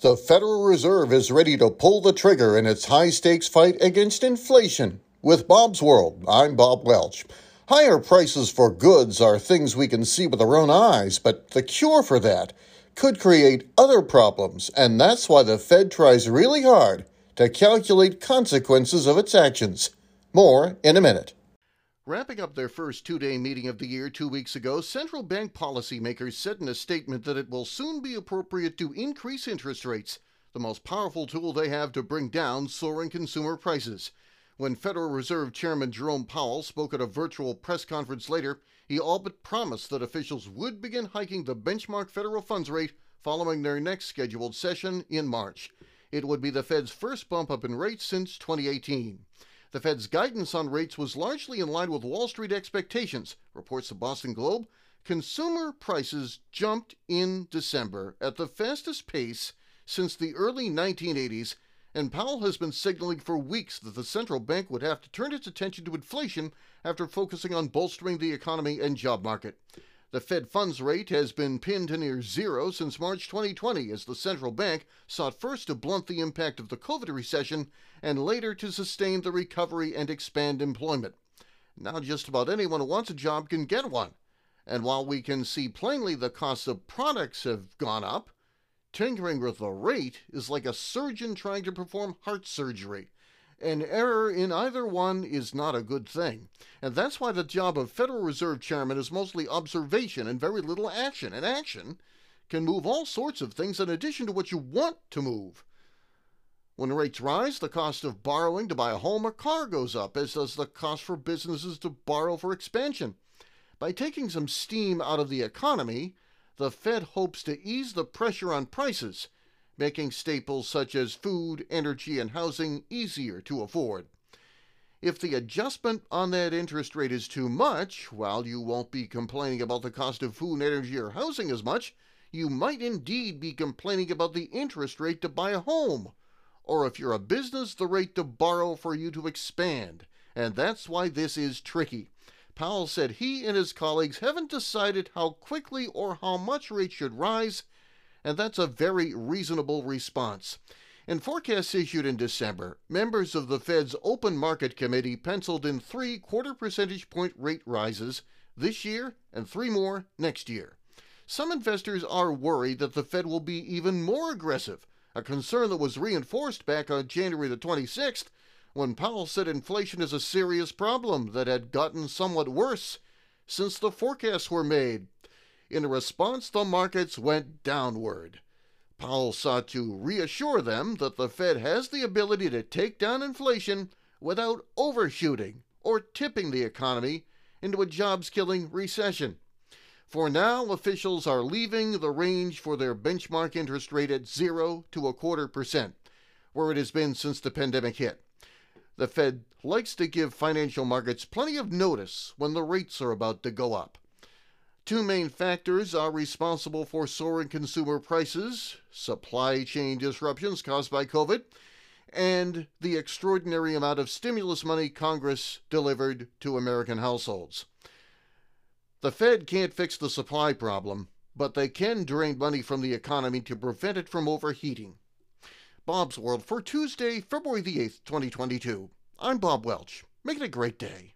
The Federal Reserve is ready to pull the trigger in its high stakes fight against inflation. With Bob's World, I'm Bob Welch. Higher prices for goods are things we can see with our own eyes, but the cure for that could create other problems, and that's why the Fed tries really hard to calculate consequences of its actions. More in a minute. Wrapping up their first two day meeting of the year two weeks ago, central bank policymakers said in a statement that it will soon be appropriate to increase interest rates, the most powerful tool they have to bring down soaring consumer prices. When Federal Reserve Chairman Jerome Powell spoke at a virtual press conference later, he all but promised that officials would begin hiking the benchmark federal funds rate following their next scheduled session in March. It would be the Fed's first bump up in rates since 2018. The Fed's guidance on rates was largely in line with Wall Street expectations, reports the Boston Globe. Consumer prices jumped in December at the fastest pace since the early 1980s, and Powell has been signaling for weeks that the central bank would have to turn its attention to inflation after focusing on bolstering the economy and job market. The Fed funds rate has been pinned to near zero since March 2020 as the central bank sought first to blunt the impact of the COVID recession and later to sustain the recovery and expand employment. Now, just about anyone who wants a job can get one. And while we can see plainly the costs of products have gone up, tinkering with the rate is like a surgeon trying to perform heart surgery. An error in either one is not a good thing. And that's why the job of Federal Reserve Chairman is mostly observation and very little action. And action can move all sorts of things in addition to what you want to move. When rates rise, the cost of borrowing to buy a home or car goes up, as does the cost for businesses to borrow for expansion. By taking some steam out of the economy, the Fed hopes to ease the pressure on prices making staples such as food, energy, and housing easier to afford. If the adjustment on that interest rate is too much, while you won't be complaining about the cost of food, energy, or housing as much, you might indeed be complaining about the interest rate to buy a home. Or if you're a business, the rate to borrow for you to expand. And that's why this is tricky. Powell said he and his colleagues haven't decided how quickly or how much rates should rise, and that's a very reasonable response. In forecasts issued in December, members of the Fed's Open Market Committee penciled in three quarter percentage point rate rises this year and three more next year. Some investors are worried that the Fed will be even more aggressive, a concern that was reinforced back on January the 26th when Powell said inflation is a serious problem that had gotten somewhat worse since the forecasts were made. In response, the markets went downward. Powell sought to reassure them that the Fed has the ability to take down inflation without overshooting or tipping the economy into a jobs killing recession. For now, officials are leaving the range for their benchmark interest rate at zero to a quarter percent, where it has been since the pandemic hit. The Fed likes to give financial markets plenty of notice when the rates are about to go up. Two main factors are responsible for soaring consumer prices supply chain disruptions caused by COVID, and the extraordinary amount of stimulus money Congress delivered to American households. The Fed can't fix the supply problem, but they can drain money from the economy to prevent it from overheating. Bob's World for Tuesday, February the 8th, 2022. I'm Bob Welch. Make it a great day.